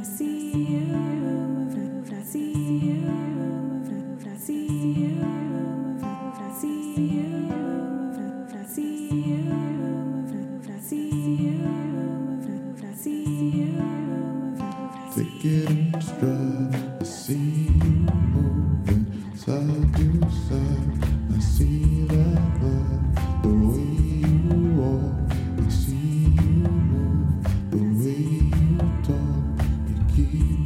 In stride. I see you you.